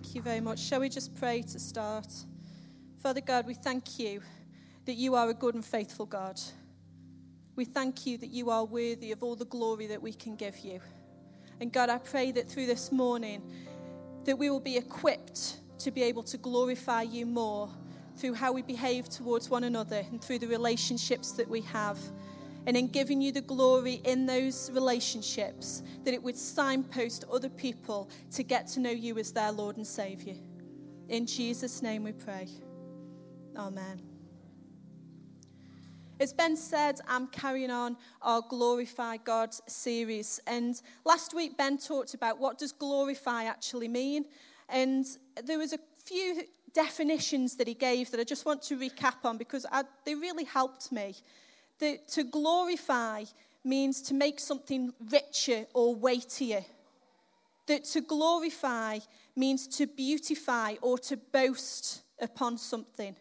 Thank you very much. Shall we just pray to start? Father God, we thank you that you are a good and faithful God. We thank you that you are worthy of all the glory that we can give you. And God, I pray that through this morning that we will be equipped to be able to glorify you more through how we behave towards one another and through the relationships that we have and in giving you the glory in those relationships, that it would signpost other people to get to know you as their Lord and Savior. In Jesus' name we pray. Amen. As Ben said, I'm carrying on our Glorify God series. And last week, Ben talked about what does glorify actually mean. And there was a few definitions that he gave that I just want to recap on because I, they really helped me that to glorify means to make something richer or weightier. That to glorify means to beautify or to boast upon something.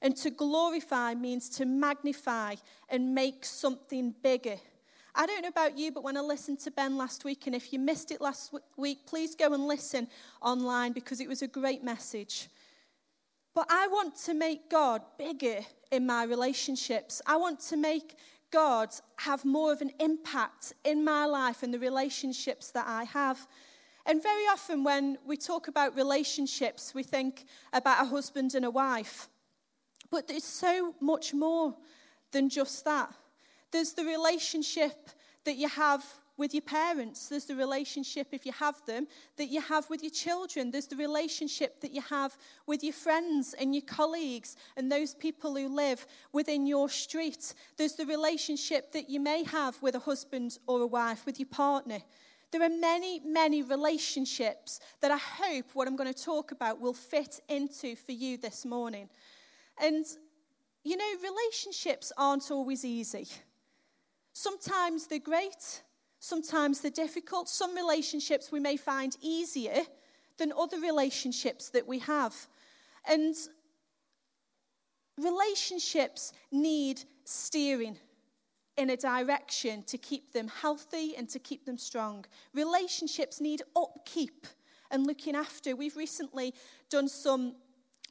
And to glorify means to magnify and make something bigger. I don't know about you, but when I listened to Ben last week, and if you missed it last week, please go and listen online because it was a great message. But I want to make God bigger in my relationships. I want to make God have more of an impact in my life and the relationships that I have. And very often, when we talk about relationships, we think about a husband and a wife. But there's so much more than just that. There's the relationship that you have with your parents. There's the relationship, if you have them, that you have with your children. There's the relationship that you have with your friends and your colleagues and those people who live within your street. There's the relationship that you may have with a husband or a wife, with your partner. There are many, many relationships that I hope what I'm going to talk about will fit into for you this morning. And, you know, relationships aren't always easy. Sometimes they're great, Sometimes they're difficult. Some relationships we may find easier than other relationships that we have. And relationships need steering in a direction to keep them healthy and to keep them strong. Relationships need upkeep and looking after. We've recently done some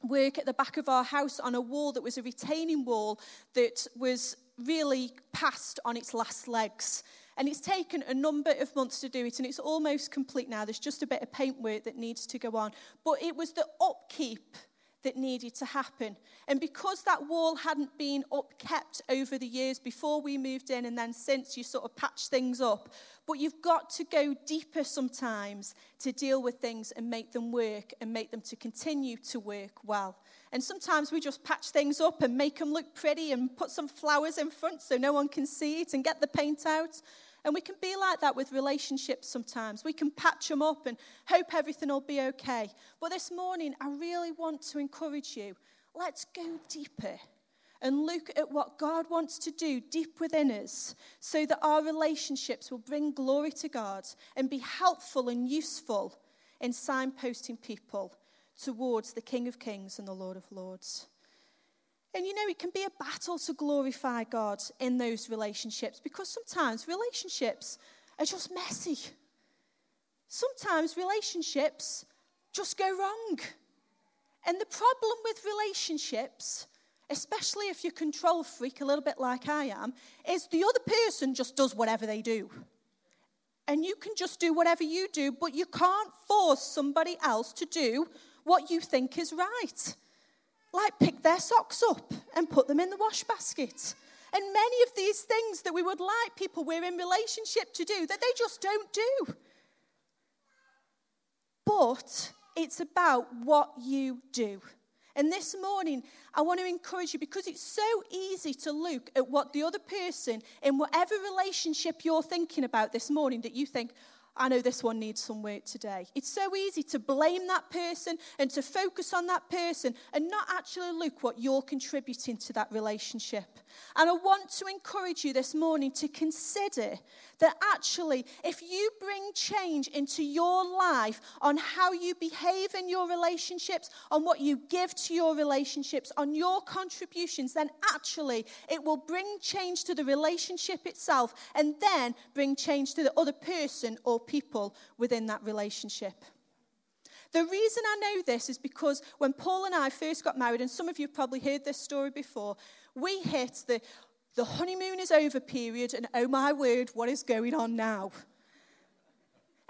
work at the back of our house on a wall that was a retaining wall that was really past on its last legs. And it's taken a number of months to do it, and it's almost complete now. There's just a bit of paintwork that needs to go on. But it was the upkeep that needed to happen. And because that wall hadn't been upkept over the years before we moved in, and then since you sort of patch things up, but you've got to go deeper sometimes to deal with things and make them work and make them to continue to work well. And sometimes we just patch things up and make them look pretty and put some flowers in front so no one can see it and get the paint out. And we can be like that with relationships sometimes. We can patch them up and hope everything will be okay. But this morning, I really want to encourage you let's go deeper and look at what God wants to do deep within us so that our relationships will bring glory to God and be helpful and useful in signposting people towards the King of Kings and the Lord of Lords. And you know, it can be a battle to glorify God in those relationships because sometimes relationships are just messy. Sometimes relationships just go wrong. And the problem with relationships, especially if you're control freak, a little bit like I am, is the other person just does whatever they do. And you can just do whatever you do, but you can't force somebody else to do what you think is right like pick their socks up and put them in the wash basket. And many of these things that we would like people we're in relationship to do that they just don't do. But it's about what you do. And this morning, I want to encourage you because it's so easy to look at what the other person in whatever relationship you're thinking about this morning that you think, I know this one needs some work today. It's so easy to blame that person and to focus on that person and not actually look what you're contributing to that relationship. And I want to encourage you this morning to consider that actually, if you bring change into your life on how you behave in your relationships, on what you give to your relationships, on your contributions, then actually it will bring change to the relationship itself and then bring change to the other person or people within that relationship. The reason I know this is because when Paul and I first got married, and some of you probably heard this story before, we hit the, the honeymoon is over period, and oh my word, what is going on now?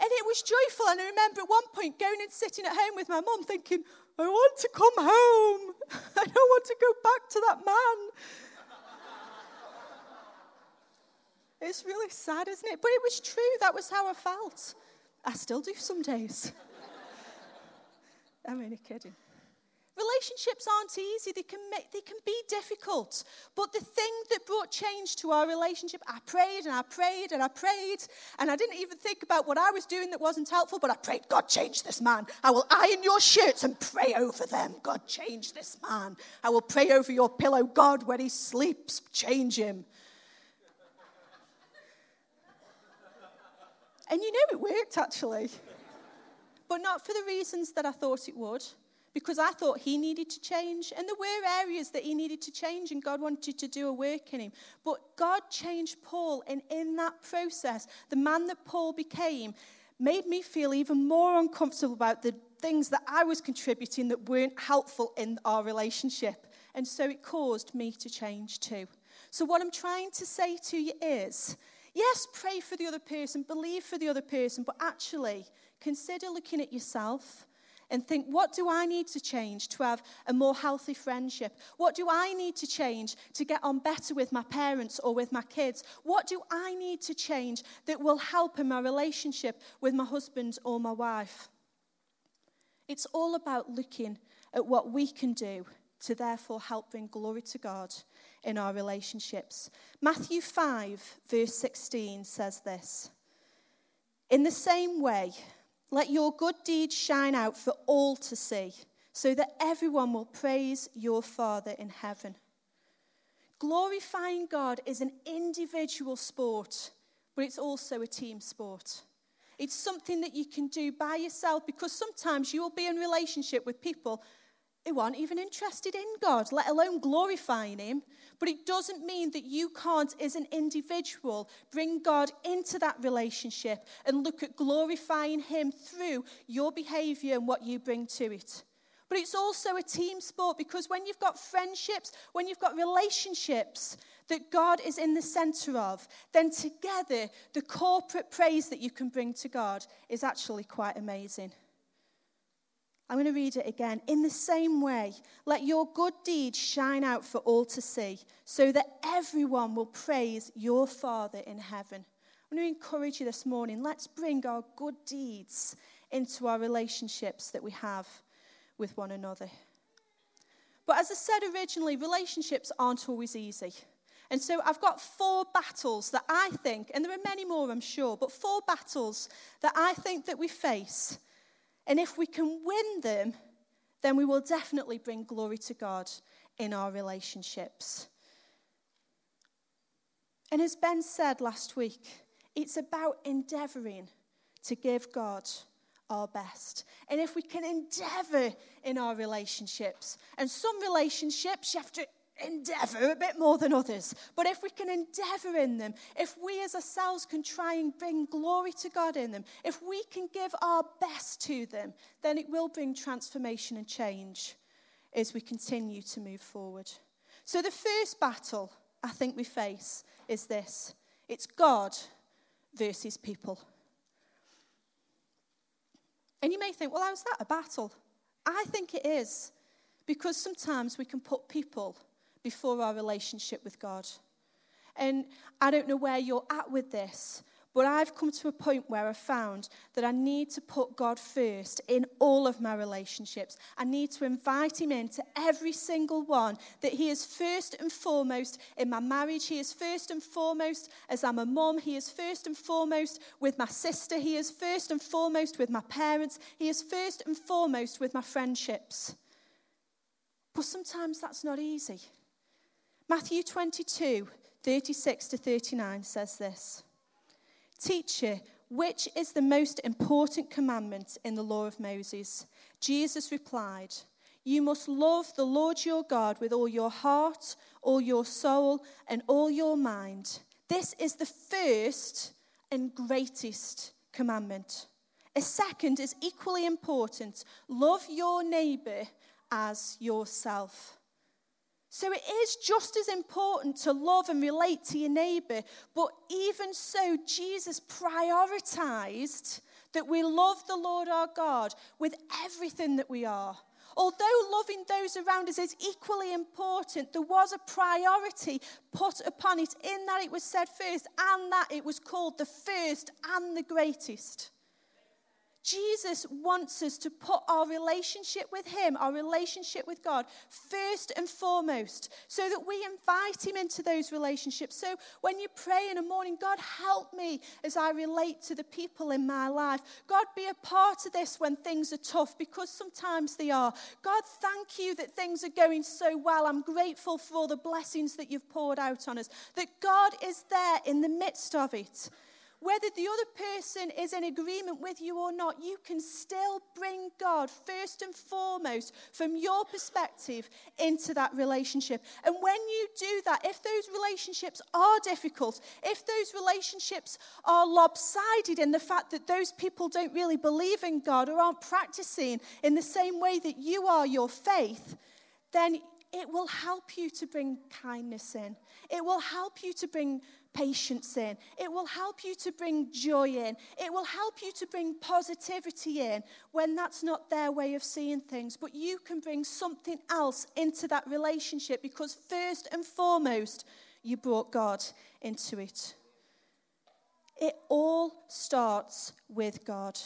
And it was joyful. And I remember at one point going and sitting at home with my mum thinking, I want to come home. I don't want to go back to that man. it's really sad, isn't it? But it was true. That was how I felt. I still do some days. I'm only kidding. Relationships aren't easy, they can, make, they can be difficult. But the thing that brought change to our relationship, I prayed and I prayed and I prayed, and I didn't even think about what I was doing that wasn't helpful, but I prayed, God, change this man. I will iron your shirts and pray over them. God, change this man. I will pray over your pillow. God, when he sleeps, change him. And you know, it worked actually, but not for the reasons that I thought it would because I thought he needed to change. And there were areas that he needed to change, and God wanted to do a work in him. But God changed Paul, and in that process, the man that Paul became made me feel even more uncomfortable about the things that I was contributing that weren't helpful in our relationship. And so it caused me to change too. So, what I'm trying to say to you is yes, pray for the other person, believe for the other person, but actually consider looking at yourself and think, what do I need to change to have a more healthy friendship? What do I need to change to get on better with my parents or with my kids? What do I need to change that will help in my relationship with my husband or my wife? It's all about looking at what we can do to therefore help bring glory to God in our relationships. Matthew 5, verse 16 says this In the same way, let your good deeds shine out for all to see, so that everyone will praise your Father in heaven. Glorifying God is an individual sport, but it's also a team sport. It's something that you can do by yourself because sometimes you will be in relationship with people who aren't even interested in God, let alone glorifying Him. But it doesn't mean that you can't, as an individual, bring God into that relationship and look at glorifying Him through your behavior and what you bring to it. But it's also a team sport because when you've got friendships, when you've got relationships that God is in the center of, then together the corporate praise that you can bring to God is actually quite amazing. I'm going to read it again. In the same way, let your good deeds shine out for all to see, so that everyone will praise your Father in heaven. I want to encourage you this morning. Let's bring our good deeds into our relationships that we have with one another. But as I said originally, relationships aren't always easy. And so I've got four battles that I think, and there are many more, I'm sure, but four battles that I think that we face and if we can win them, then we will definitely bring glory to God in our relationships. And as Ben said last week, it's about endeavoring to give God our best. And if we can endeavor in our relationships, and some relationships you have to endeavor a bit more than others. But if we can endeavor in them, if we as ourselves can try and bring glory to God in them, if we can give our best to them, then it will bring transformation and change as we continue to move forward. So the first battle I think we face is this it's God versus people. And you may think, well, how's that a battle? I think it is because sometimes we can put people before our relationship with God. And I don't know where you're at with this, but I've come to a point where I've found that I need to put God first in all of my relationships. I need to invite Him into every single one, that He is first and foremost in my marriage. He is first and foremost as I'm a mom. He is first and foremost with my sister. He is first and foremost with my parents. He is first and foremost with my friendships. But sometimes that's not easy. Matthew 22, 36 to 39 says this Teacher, which is the most important commandment in the law of Moses? Jesus replied, You must love the Lord your God with all your heart, all your soul, and all your mind. This is the first and greatest commandment. A second is equally important love your neighbour as yourself. So it is just as important to love and relate to your neighbour, but even so, Jesus prioritized that we love the Lord our God with everything that we are. Although loving those around us is equally important, there was a priority put upon it in that it was said first and that it was called the first and the greatest. Jesus wants us to put our relationship with Him, our relationship with God, first and foremost, so that we invite Him into those relationships. So when you pray in the morning, God, help me as I relate to the people in my life. God, be a part of this when things are tough, because sometimes they are. God, thank you that things are going so well. I'm grateful for all the blessings that you've poured out on us, that God is there in the midst of it. Whether the other person is in agreement with you or not, you can still bring God first and foremost from your perspective into that relationship. And when you do that, if those relationships are difficult, if those relationships are lopsided in the fact that those people don't really believe in God or aren't practicing in the same way that you are your faith, then it will help you to bring kindness in. It will help you to bring patience in. It will help you to bring joy in. It will help you to bring positivity in when that's not their way of seeing things. But you can bring something else into that relationship because, first and foremost, you brought God into it. It all starts with God.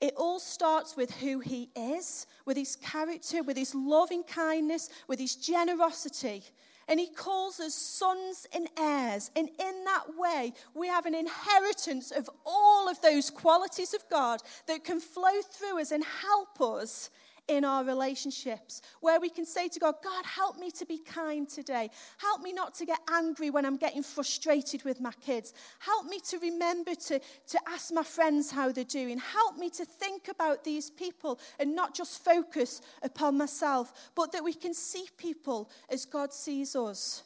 It all starts with who he is, with his character, with his loving kindness, with his generosity. And he calls us sons and heirs. And in that way, we have an inheritance of all of those qualities of God that can flow through us and help us in our relationships, where we can say to God, God, help me to be kind today. Help me not to get angry when I'm getting frustrated with my kids. Help me to remember to, to ask my friends how they're doing. Help me to think about these people and not just focus upon myself, but that we can see people as God sees us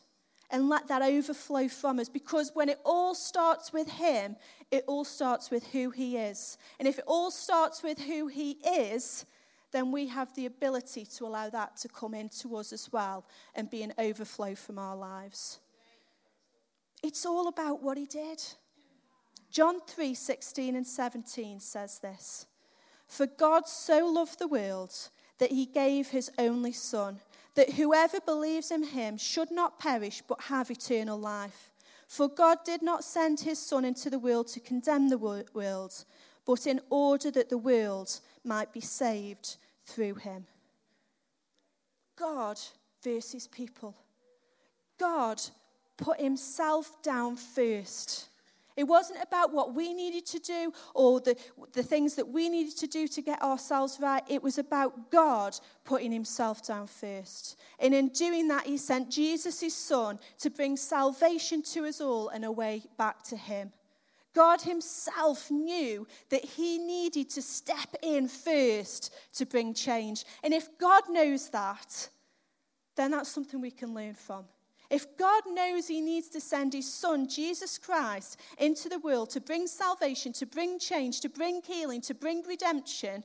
and let that overflow from us. Because when it all starts with Him, it all starts with who He is. And if it all starts with who He is, then we have the ability to allow that to come into us as well and be an overflow from our lives. It's all about what he did. John 3 16 and 17 says this For God so loved the world that he gave his only Son, that whoever believes in him should not perish but have eternal life. For God did not send his Son into the world to condemn the world, but in order that the world might be saved through him. God versus people. God put himself down first. It wasn't about what we needed to do or the, the things that we needed to do to get ourselves right. It was about God putting himself down first. And in doing that, he sent Jesus, son, to bring salvation to us all and a way back to him. God Himself knew that He needed to step in first to bring change. And if God knows that, then that's something we can learn from. If God knows He needs to send His Son, Jesus Christ, into the world to bring salvation, to bring change, to bring healing, to bring redemption,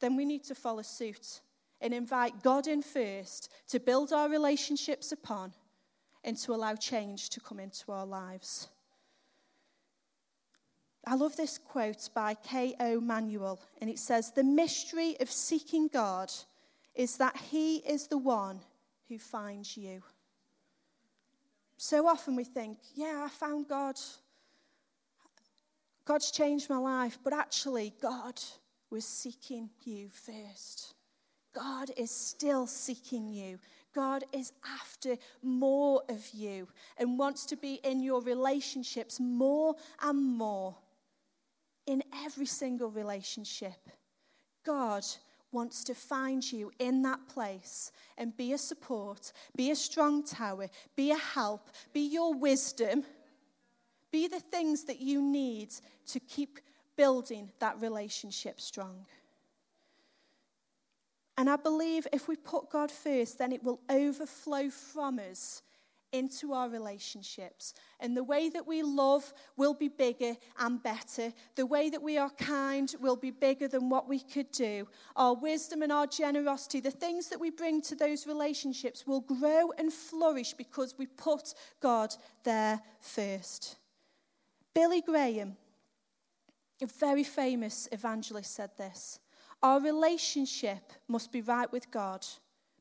then we need to follow suit and invite God in first to build our relationships upon and to allow change to come into our lives. I love this quote by K.O. Manuel, and it says, The mystery of seeking God is that He is the one who finds you. So often we think, yeah, I found God. God's changed my life, but actually, God was seeking you first. God is still seeking you. God is after more of you and wants to be in your relationships more and more in every single relationship. God wants to find you in that place and be a support, be a strong tower, be a help, be your wisdom, be the things that you need to keep building that relationship strong. And I believe if we put God first, then it will overflow from us into our relationships. And the way that we love will be bigger and better. The way that we are kind will be bigger than what we could do. Our wisdom and our generosity, the things that we bring to those relationships, will grow and flourish because we put God there first. Billy Graham, a very famous evangelist, said this Our relationship must be right with God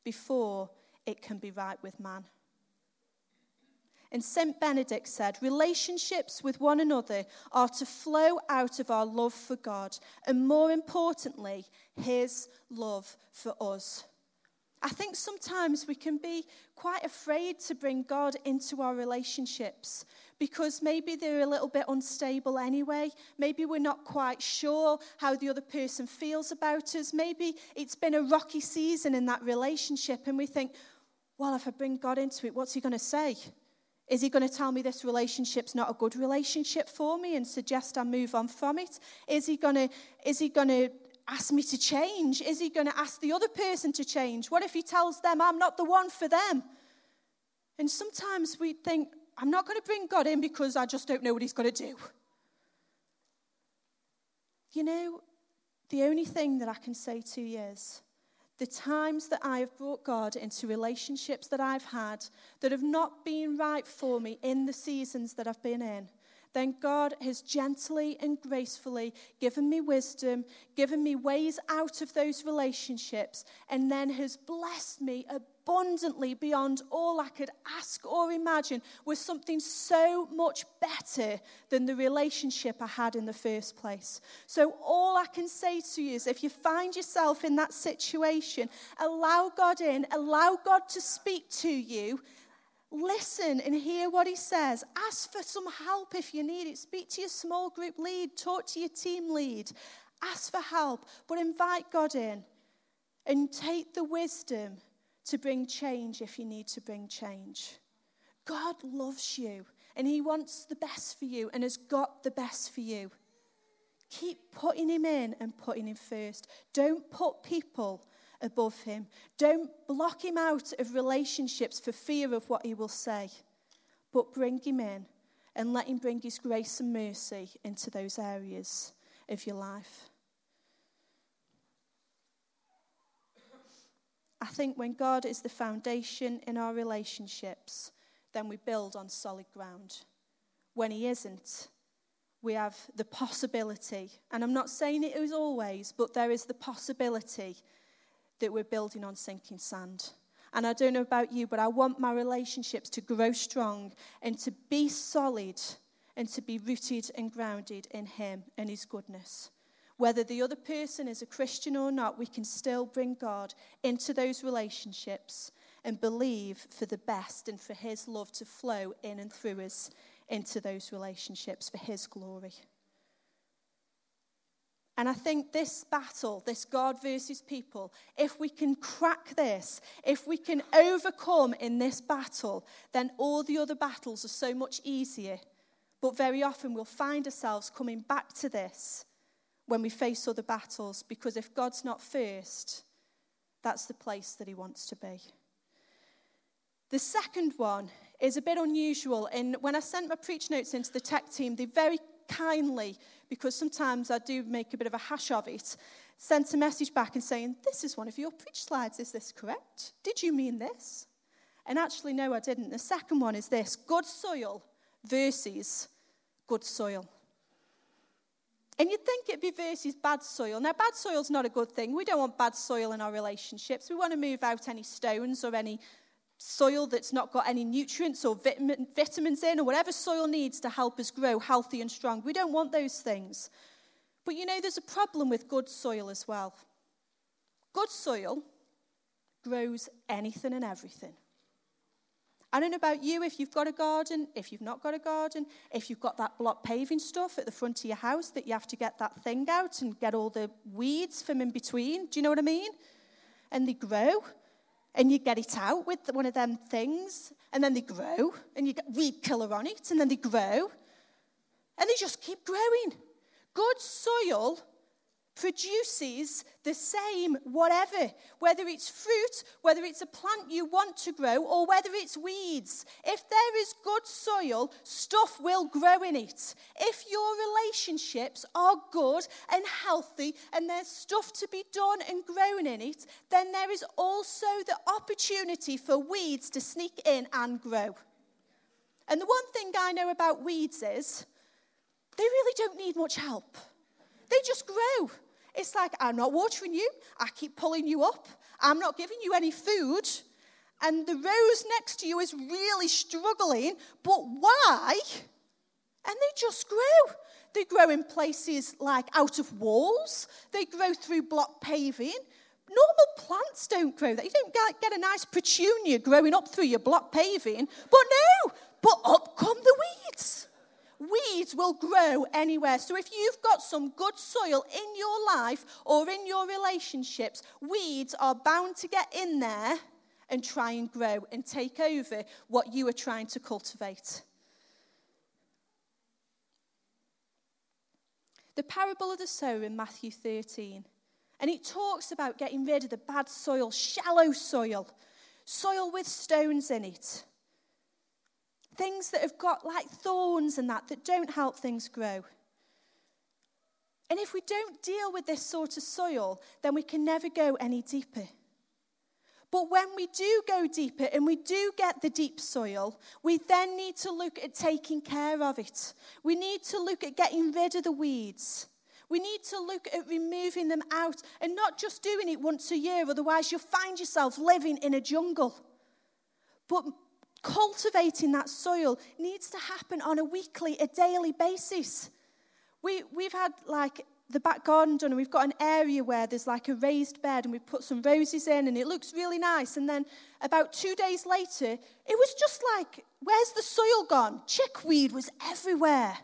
before it can be right with man. And St. Benedict said, relationships with one another are to flow out of our love for God, and more importantly, his love for us. I think sometimes we can be quite afraid to bring God into our relationships because maybe they're a little bit unstable anyway. Maybe we're not quite sure how the other person feels about us. Maybe it's been a rocky season in that relationship, and we think, well, if I bring God into it, what's he going to say? Is he going to tell me this relationship's not a good relationship for me and suggest I move on from it? Is he going to, is he going to ask me to change? Is he going to ask the other person to change? What if he tells them I'm not the one for them? And sometimes we think, I'm not going to bring God in because I just don't know what he's going to do. You know, the only thing that I can say to you is the times that I have brought God into relationships that I've had that have not been right for me in the seasons that I've been in, then God has gently and gracefully given me wisdom, given me ways out of those relationships, and then has blessed me abundantly beyond all I could ask or imagine was something so much better than the relationship I had in the first place. So, all I can say to you is if you find yourself in that situation, allow God in, allow God to speak to you. Listen and hear what he says. Ask for some help if you need it. Speak to your small group lead. Talk to your team lead. Ask for help, but invite God in and take the wisdom to bring change if you need to bring change. God loves you and He wants the best for you and has got the best for you. Keep putting Him in and putting Him first. Don't put people above Him. Don't block Him out of relationships for fear of what He will say, but bring Him in and let Him bring His grace and mercy into those areas of your life. I think when God is the foundation in our relationships, then we build on solid ground. When He isn't, we have the possibility, and I'm not saying it is always, but there is the possibility that we're building on sinking sand. And I don't know about you, but I want my relationships to grow strong and to be solid and to be rooted and grounded in Him and His goodness. Whether the other person is a Christian or not, we can still bring God into those relationships and believe for the best and for His love to flow in and through us into those relationships for His glory. And I think this battle, this God versus people, if we can crack this, if we can overcome in this battle, then all the other battles are so much easier. But very often we'll find ourselves coming back to this when we face other battles, because if God's not first, that's the place that He wants to be. The second one is a bit unusual. And when I sent my preach notes into the tech team, they very kindly, because sometimes I do make a bit of a hash of it, sent a message back and saying, This is one of your preach slides. Is this correct? Did you mean this? And actually, no, I didn't. The second one is this good soil versus good soil. And you'd think it'd be versus bad soil. Now, bad soil's not a good thing. We don't want bad soil in our relationships. We want to move out any stones or any soil that's not got any nutrients or vitamin, vitamins in or whatever soil needs to help us grow healthy and strong. We don't want those things. But you know, there's a problem with good soil as well. Good soil grows anything and everything. I don't know about you if you've got a garden, if you've not got a garden, if you've got that block paving stuff at the front of your house that you have to get that thing out and get all the weeds from in between. Do you know what I mean? And they grow, and you get it out with one of them things, and then they grow, and you get weed killer on it, and then they grow, and they just keep growing. Good soil produces the same whatever, whether it's fruit, whether it's a plant you want to grow, or whether it's weeds. If there is good soil, stuff will grow in it. If your relationships are good and healthy and there's stuff to be done and grown in it, then there is also the opportunity for weeds to sneak in and grow. And the one thing I know about weeds is they really don't need much help. They just grow. It's like, I'm not watering you. I keep pulling you up. I'm not giving you any food. And the rose next to you is really struggling. But why? And they just grow. They grow in places like out of walls, they grow through block paving. Normal plants don't grow that. You don't get a nice petunia growing up through your block paving. But no, but up come the weeds weeds will grow anywhere. So if you've got some good soil in your life or in your relationships, weeds are bound to get in there and try and grow and take over what you are trying to cultivate. The parable of the sower in Matthew 13. And it talks about getting rid of the bad soil, shallow soil, soil with stones in it things that have got like thorns and that that don't help things grow. And if we don't deal with this sort of soil, then we can never go any deeper. But when we do go deeper and we do get the deep soil, we then need to look at taking care of it. We need to look at getting rid of the weeds. We need to look at removing them out and not just doing it once a year, otherwise, you'll find yourself living in a jungle. But cultivating that soil needs to happen on a weekly, a daily basis. We, we've had like the back garden done, and we've got an area where there's like a raised bed, and we've put some roses in, and it looks really nice. And then about two days later, it was just like, where's the soil gone? Chickweed was everywhere.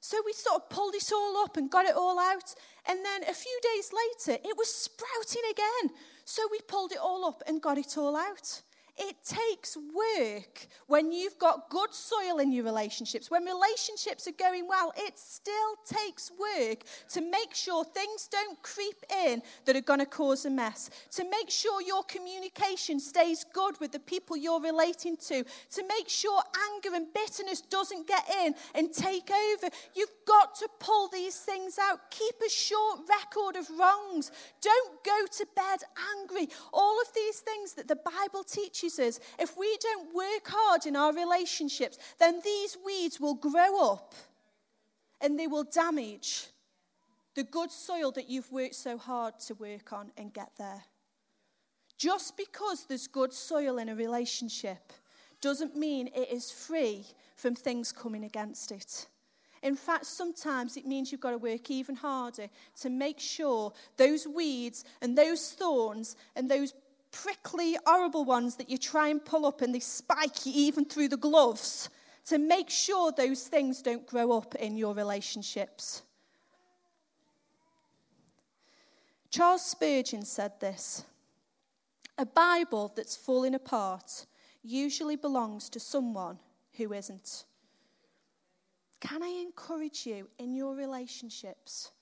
So we sort of pulled it all up and got it all out. And then a few days later, it was sprouting again. So we pulled it all up and got it all out. It takes work when you've got good soil in your relationships. When relationships are going well, it still takes work to make sure things don't creep in that are going to cause a mess, to make sure your communication stays good with the people you're relating to, to make sure anger and bitterness doesn't get in and take over. You've got to pull these things out. Keep a short record of wrongs. Don't go to bed angry. All of these things that the Bible teaches us if we don't work hard in our relationships, then these weeds will grow up and they will damage the good soil that you've worked so hard to work on and get there. Just because there's good soil in a relationship doesn't mean it is free from things coming against it. In fact, sometimes it means you've got to work even harder to make sure those weeds and those thorns and those prickly, horrible ones that you try and pull up and they spike you even through the gloves to make sure those things don't grow up in your relationships. Charles Spurgeon said this A Bible that's falling apart usually belongs to someone who isn't. Can I encourage you in your relationships?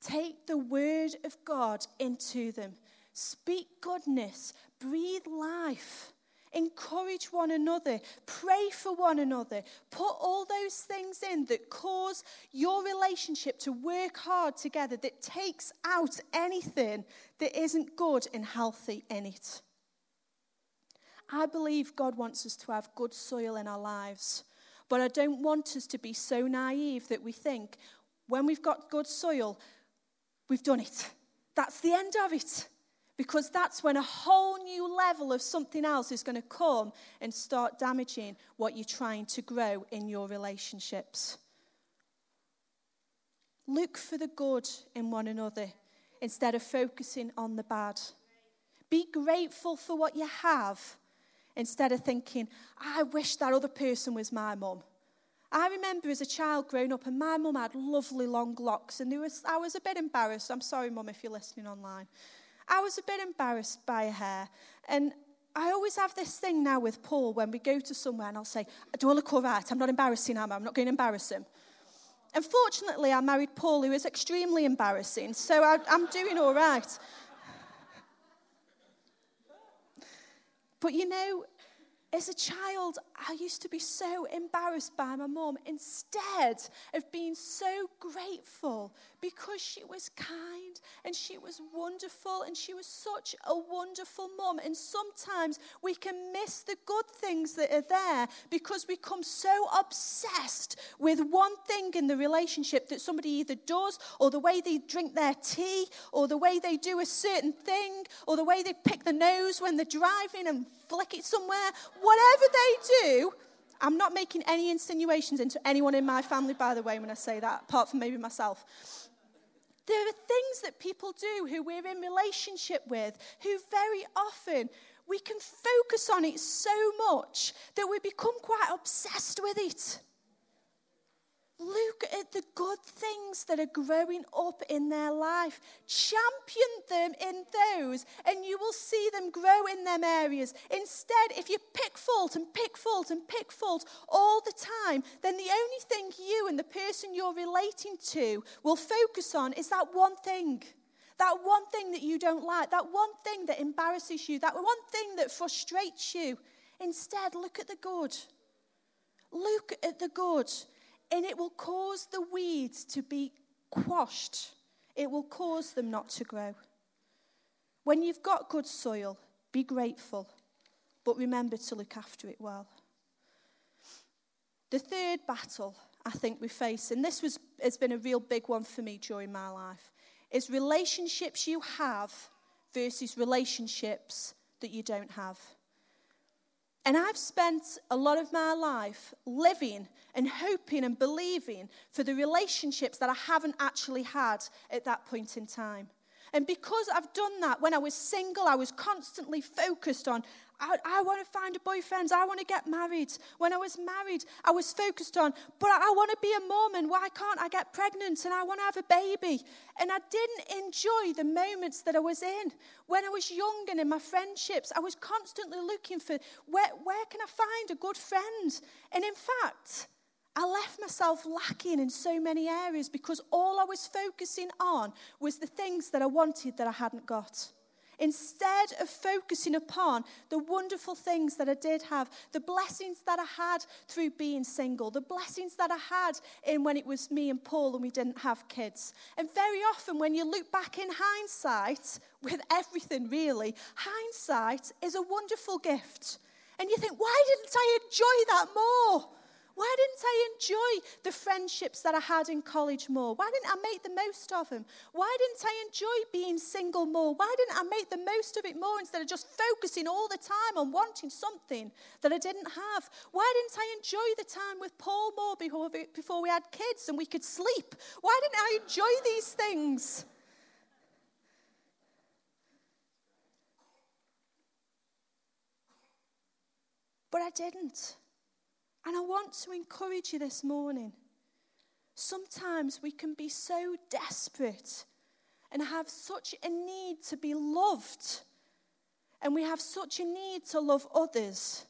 Take the word of God into them. Speak goodness, breathe life, encourage one another, pray for one another. Put all those things in that cause your relationship to work hard together, that takes out anything that isn't good and healthy in it. I believe God wants us to have good soil in our lives, but I don't want us to be so naive that we think when we've got good soil, we've done it. That's the end of it because that's when a whole new level of something else is going to come and start damaging what you're trying to grow in your relationships. Look for the good in one another instead of focusing on the bad. Be grateful for what you have instead of thinking, I wish that other person was my mum. I remember as a child growing up, and my mum had lovely long locks, and was, I was a bit embarrassed. I'm sorry, mum, if you're listening online. I was a bit embarrassed by her. And I always have this thing now with Paul when we go to somewhere and I'll say, Do I look all right? I'm not embarrassing him. I'm not going to embarrass him. Unfortunately, I married Paul, who is extremely embarrassing, so I, I'm doing all right. But you know, as a child, I used to be so embarrassed by my mum instead of being so grateful because she was kind and she was wonderful and she was such a wonderful mom. And sometimes we can miss the good things that are there because we become so obsessed with one thing in the relationship that somebody either does or the way they drink their tea or the way they do a certain thing or the way they pick the nose when they're driving and flick it somewhere. Whatever they do, I'm not making any insinuations into anyone in my family, by the way, when I say that, apart from maybe myself. There are things that people do who we're in relationship with who very often we can focus on it so much that we become quite obsessed with it. Look at the good things that are growing up in their life. Champion them in those, and you will see them grow in them areas. Instead, if you pick fault and pick fault and pick fault all the time, then the only thing you and the person you're relating to will focus on is that one thing. That one thing that you don't like, that one thing that embarrasses you, that one thing that frustrates you. Instead, look at the good. Look at the good and it will cause the weeds to be quashed. It will cause them not to grow. When you've got good soil, be grateful, but remember to look after it well. The third battle I think we face, and this was, has been a real big one for me during my life, is relationships you have versus relationships that you don't have. And I've spent a lot of my life living and hoping and believing for the relationships that I haven't actually had at that point in time. And because I've done that, when I was single, I was constantly focused on I, I want to find a boyfriend. I want to get married. When I was married, I was focused on, but I, want to be a mom, and why can't I get pregnant? And I want to have a baby. And I didn't enjoy the moments that I was in. When I was young and in my friendships, I was constantly looking for where, where can I find a good friend? And in fact, I left myself lacking in so many areas because all I was focusing on was the things that I wanted that I hadn't got. Instead of focusing upon the wonderful things that I did have, the blessings that I had through being single, the blessings that I had in when it was me and Paul and we didn't have kids. And very often, when you look back in hindsight, with everything really, hindsight is a wonderful gift. And you think, why didn't I enjoy that more? Why didn't I enjoy the friendships that I had in college more? Why didn't I make the most of them? Why didn't I enjoy being single more? Why didn't I make the most of it more instead of just focusing all the time on wanting something that I didn't have? Why didn't I enjoy the time with Paul more before, before we had kids and we could sleep? Why didn't I enjoy these things? But I didn't. And I want to encourage you this morning. Sometimes we can be so desperate and have such a need to be loved, and we have such a need to love others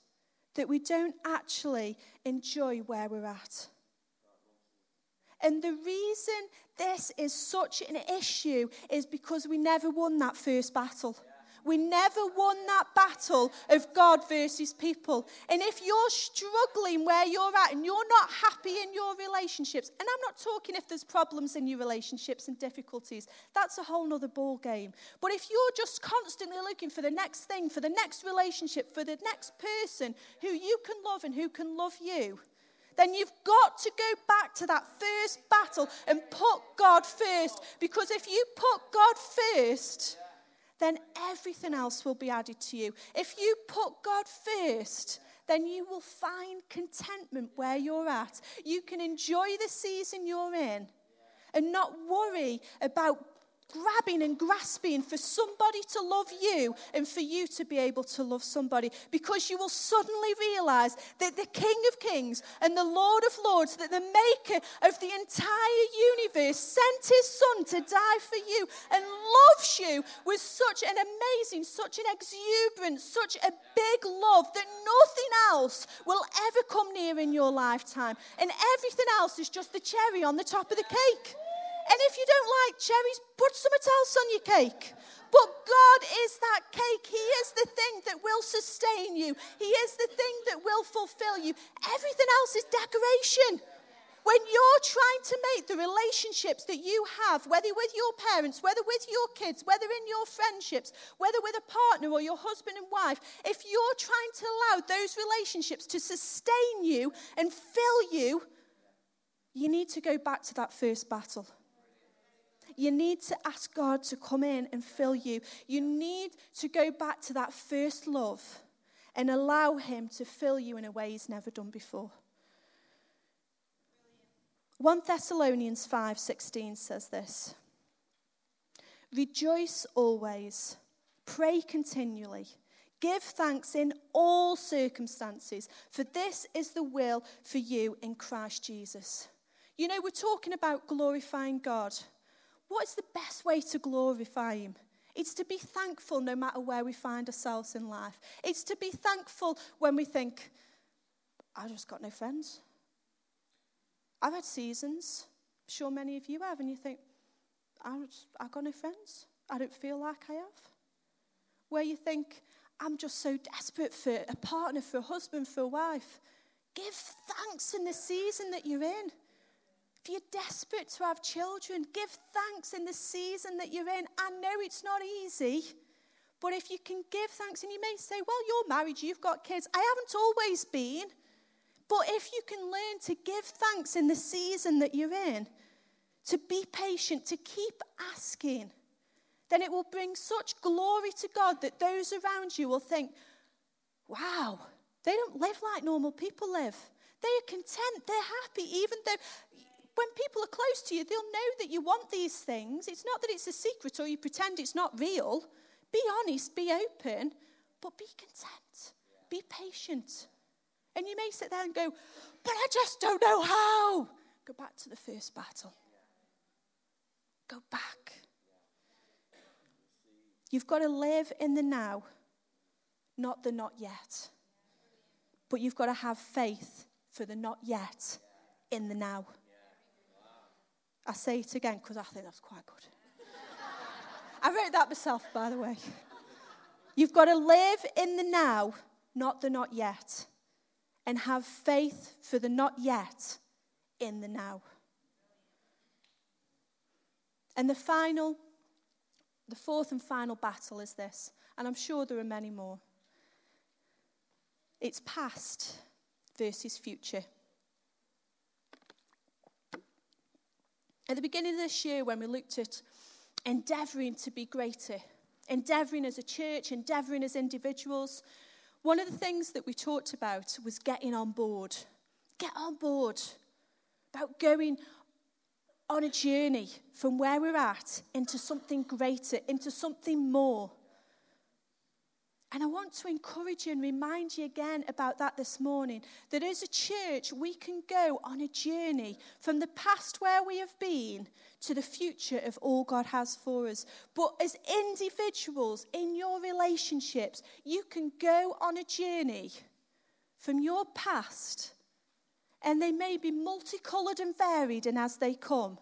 that we don't actually enjoy where we're at. And the reason this is such an issue is because we never won that first battle. We never won that battle of God versus people. And if you're struggling where you're at and you're not happy in your relationships, and I'm not talking if there's problems in your relationships and difficulties, that's a whole nother ball game. But if you're just constantly looking for the next thing, for the next relationship, for the next person who you can love and who can love you, then you've got to go back to that first battle and put God first. Because if you put God first, then everything else will be added to you. If you put God first, then you will find contentment where you're at. You can enjoy the season you're in and not worry about grabbing and grasping for somebody to love you and for you to be able to love somebody because you will suddenly realize that the King of Kings and the Lord of Lords, that the maker of the entire universe sent his son to die for you and loves you with such an amazing, such an exuberant, such a big love that nothing else will ever come near in your lifetime. And everything else is just the cherry on the top of the cake. And if you don't like cherries, put something else on your cake. But God is that cake. He is the thing that will sustain you, He is the thing that will fulfill you. Everything else is decoration. When you're trying to make the relationships that you have, whether with your parents, whether with your kids, whether in your friendships, whether with a partner or your husband and wife, if you're trying to allow those relationships to sustain you and fill you, you need to go back to that first battle. You need to ask God to come in and fill you. You need to go back to that first love and allow Him to fill you in a way He's never done before. 1 Thessalonians 5:16 says this. Rejoice always, pray continually, give thanks in all circumstances, for this is the will for you in Christ Jesus. You know, we're talking about glorifying God. What is the best way to glorify Him? It's to be thankful no matter where we find ourselves in life. It's to be thankful when we think, I just got no friends. I've had seasons, I'm sure many of you have, and you think, I have got no friends. I don't feel like I have. Where you think, I'm just so desperate for a partner, for a husband, for a wife. Give thanks in the season that you're in. If you're desperate to have children, give thanks in the season that you're in. I know it's not easy, but if you can give thanks, and you may say, Well, you're married, you've got kids. I haven't always been. But if you can learn to give thanks in the season that you're in, to be patient, to keep asking, then it will bring such glory to God that those around you will think, wow, they don't live like normal people live. They are content, they're happy, even though when people are close to you, they'll know that you want these things. It's not that it's a secret or you pretend it's not real. Be honest, be open, but be content, be patient. And you may sit there and go, but I just don't know how. Go back to the first battle. Go back. You've got to live in the now, not the not yet. But you've got to have faith for the not yet in the now. I say it again because I think that's quite good. I wrote that myself, by the way. You've got to live in the now, not the not yet, and have faith for the not yet in the now. And the final, the fourth and final battle is this, and I'm sure there are many more. It's past versus future. At the beginning of this year, when we looked at endeavouring to be greater, endeavouring as a church, endeavouring as individuals, one of the things that we talked about was getting on board. Get on board. About going on a journey from where we're at into something greater, into something more. And I want to encourage you and remind you again about that this morning that as a church, we can go on a journey from the past where we have been to the future of all God has for us. But as individuals in your relationships, you can go on a journey from your past, and they may be multicolored and varied and as they come.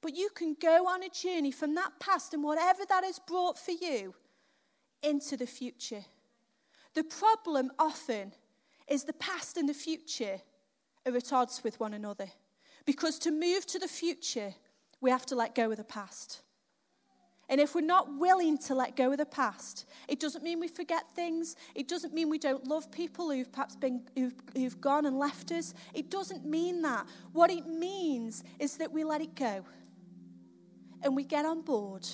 But you can go on a journey from that past and whatever that has brought for you into the future. The problem often is the past and the future are at odds with one another. Because to move to the future, we have to let go of the past. And if we're not willing to let go of the past, it doesn't mean we forget things. It doesn't mean we don't love people who've perhaps been who've, who've gone and left us. It doesn't mean that. What it means is that we let it go. And we get on board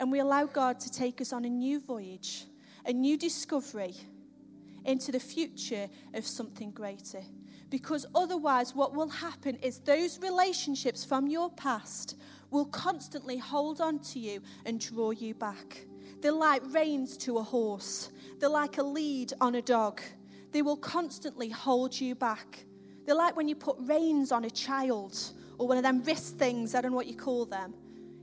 and we allow God to take us on a new voyage, a new discovery into the future of something greater. Because otherwise, what will happen is those relationships from your past will constantly hold on to you and draw you back. They're like reins to a horse, they're like a lead on a dog. They will constantly hold you back. They're like when you put reins on a child or one of them wrist things, I don't know what you call them.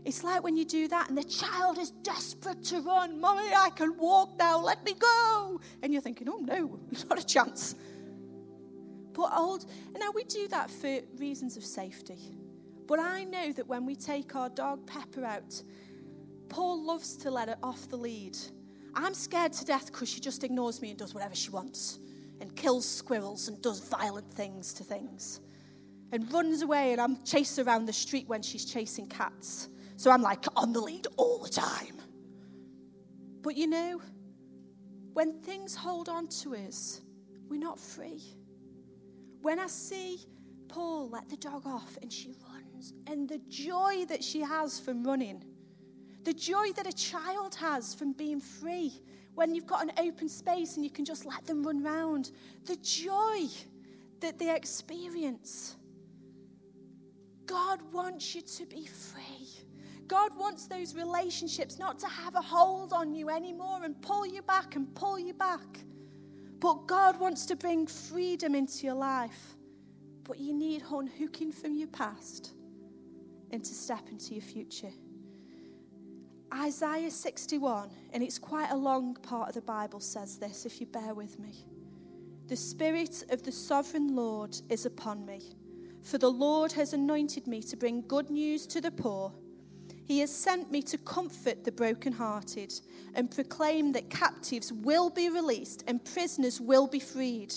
It's like when you do that and the child is desperate to run. Mommy, I can walk now, let me go. And you're thinking, oh no, not a chance. But old, now we do that for reasons of safety. But I know that when we take our dog Pepper out, Paul loves to let her off the lead. I'm scared to death because she just ignores me and does whatever she wants and kills squirrels and does violent things to things and runs away and I'm chased around the street when she's chasing cats. So I'm like on the lead all the time. But you know, when things hold on to us, we're not free. When I see Paul let the dog off and she runs, and the joy that she has from running, the joy that a child has from being free when you've got an open space and you can just let them run round, the joy that they experience. God wants you to be free. God wants those relationships not to have a hold on you anymore and pull you back and pull you back. But God wants to bring freedom into your life. But you need unhooking from your past and to step into your future. Isaiah 61, and it's quite a long part of the Bible, says this, if you bear with me. The Spirit of the sovereign Lord is upon me, for the Lord has anointed me to bring good news to the poor. He has sent me to comfort the brokenhearted and proclaim that captives will be released and prisoners will be freed.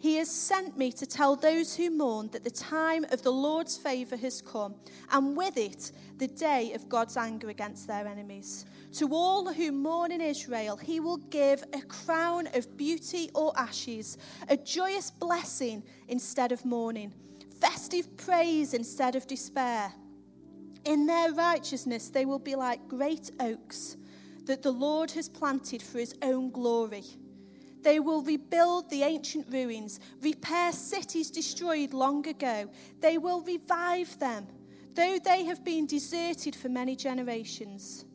He has sent me to tell those who mourn that the time of the Lord's favour has come, and with it, the day of God's anger against their enemies. To all who mourn in Israel, he will give a crown of beauty or ashes, a joyous blessing instead of mourning, festive praise instead of despair. In their righteousness, they will be like great oaks that the Lord has planted for his own glory. They will rebuild the ancient ruins, repair cities destroyed long ago. They will revive them, though they have been deserted for many generations.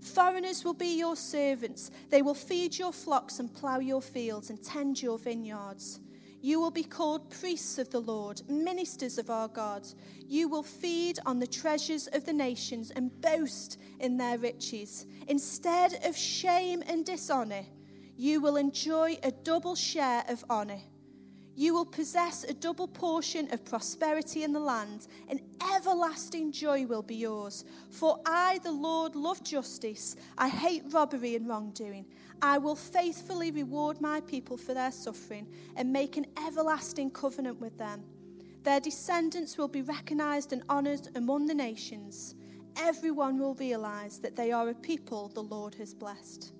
Foreigners will be your servants. They will feed your flocks and plough your fields and tend your vineyards. You will be called priests of the Lord, ministers of our God. You will feed on the treasures of the nations and boast in their riches. Instead of shame and dishonor, you will enjoy a double share of honor. You will possess a double portion of prosperity in the land, and everlasting joy will be yours. For I, the Lord, love justice. I hate robbery and wrongdoing. I will faithfully reward my people for their suffering and make an everlasting covenant with them. Their descendants will be recognized and honored among the nations. Everyone will realize that they are a people the Lord has blessed.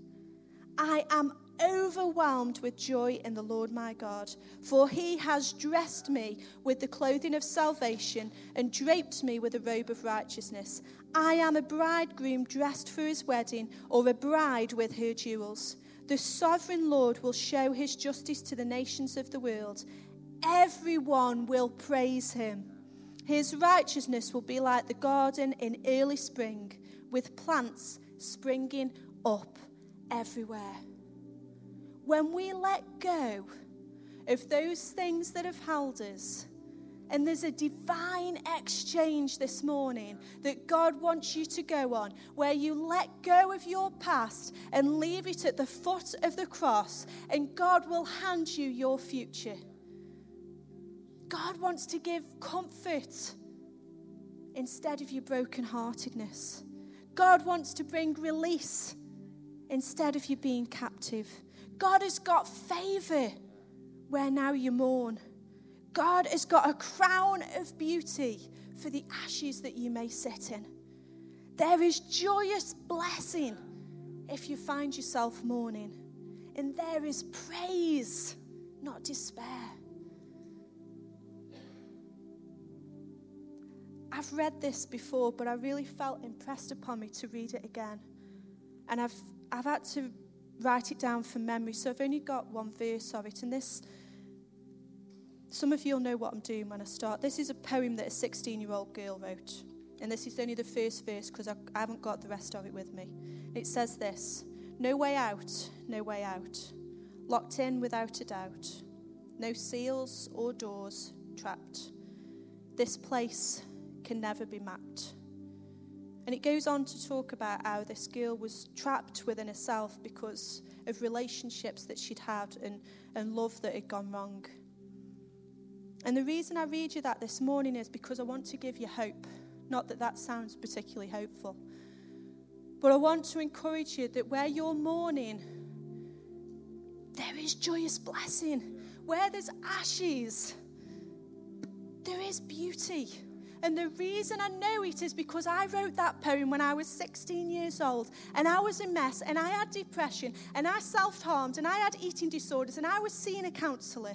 I am overwhelmed with joy in the Lord my God, for he has dressed me with the clothing of salvation and draped me with a robe of righteousness. I am a bridegroom dressed for his wedding, or a bride with her jewels. The sovereign Lord will show his justice to the nations of the world. Everyone will praise him. His righteousness will be like the garden in early spring, with plants springing up everywhere when we let go of those things that have held us, and there's a divine exchange this morning that God wants you to go on, where you let go of your past and leave it at the foot of the cross, and God will hand you your future. God wants to give comfort instead of your brokenheartedness. God wants to bring release instead of you being captive. God has got favor where now you mourn. God has got a crown of beauty for the ashes that you may sit in. There is joyous blessing if you find yourself mourning. And there is praise, not despair. I've read this before, but I really felt impressed upon me to read it again. And I've, I've had to write it down from memory. So I've only got one verse of it. And this, some of you will know what I'm doing when I start. This is a poem that a 16 year old girl wrote. And this is only the first verse because I, I haven't got the rest of it with me. It says this No way out, no way out. Locked in without a doubt. No seals or doors trapped. This place can never be mapped. And it goes on to talk about how this girl was trapped within herself because of relationships that she'd had and, and love that had gone wrong. And the reason I read you that this morning is because I want to give you hope. Not that that sounds particularly hopeful. But I want to encourage you that where you're mourning, there is joyous blessing. Where there's ashes, there is beauty. And the reason I know it is because I wrote that poem when I was 16 years old and I was a mess and I had depression and I self harmed and I had eating disorders and I was seeing a counselor.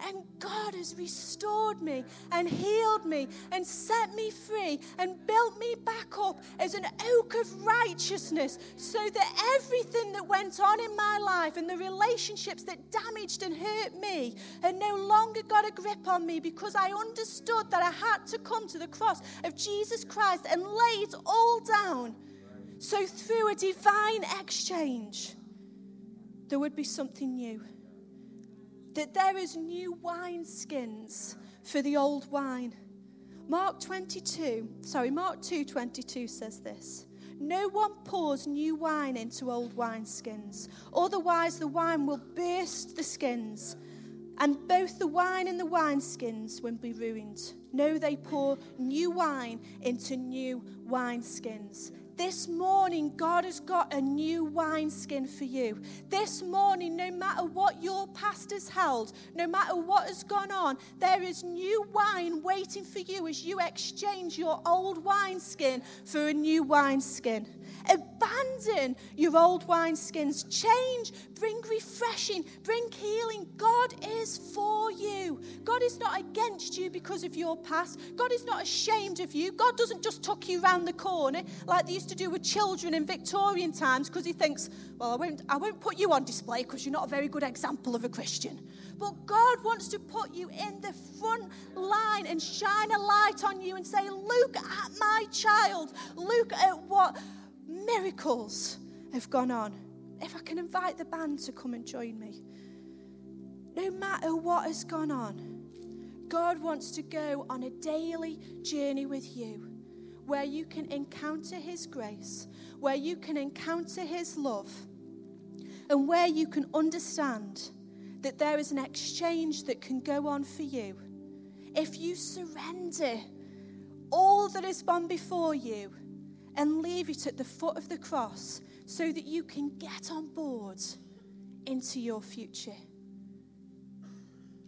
And God has restored me and healed me and set me free and built me back up as an oak of righteousness so that everything that went on in my life and the relationships that damaged and hurt me had no longer got a grip on me because I understood that I had to come to the cross of Jesus Christ and lay it all down. So, through a divine exchange, there would be something new that there is new wineskins for the old wine. Mark 22, sorry, Mark 2:22 says this. No one pours new wine into old wineskins, otherwise the wine will burst the skins, and both the wine and the wineskins will be ruined. No, they pour new wine into new wineskins. This morning, God has got a new wineskin for you. This morning, no matter what your past has held, no matter what has gone on, there is new wine waiting for you as you exchange your old wineskin for a new wineskin. Abandon your old wineskins. Change, bring refreshing, bring healing. God is for you. God is not against you because of your past. God is not ashamed of you. God doesn't just tuck you round the corner like they to do with children in Victorian times because he thinks, well, I won't, I won't put you on display because you're not a very good example of a Christian. But God wants to put you in the front line and shine a light on you and say, Look at my child. Look at what miracles have gone on. If I can invite the band to come and join me. No matter what has gone on, God wants to go on a daily journey with you where you can encounter His grace, where you can encounter His love, and where you can understand that there is an exchange that can go on for you. If you surrender all that has gone before you and leave it at the foot of the cross so that you can get on board into your future.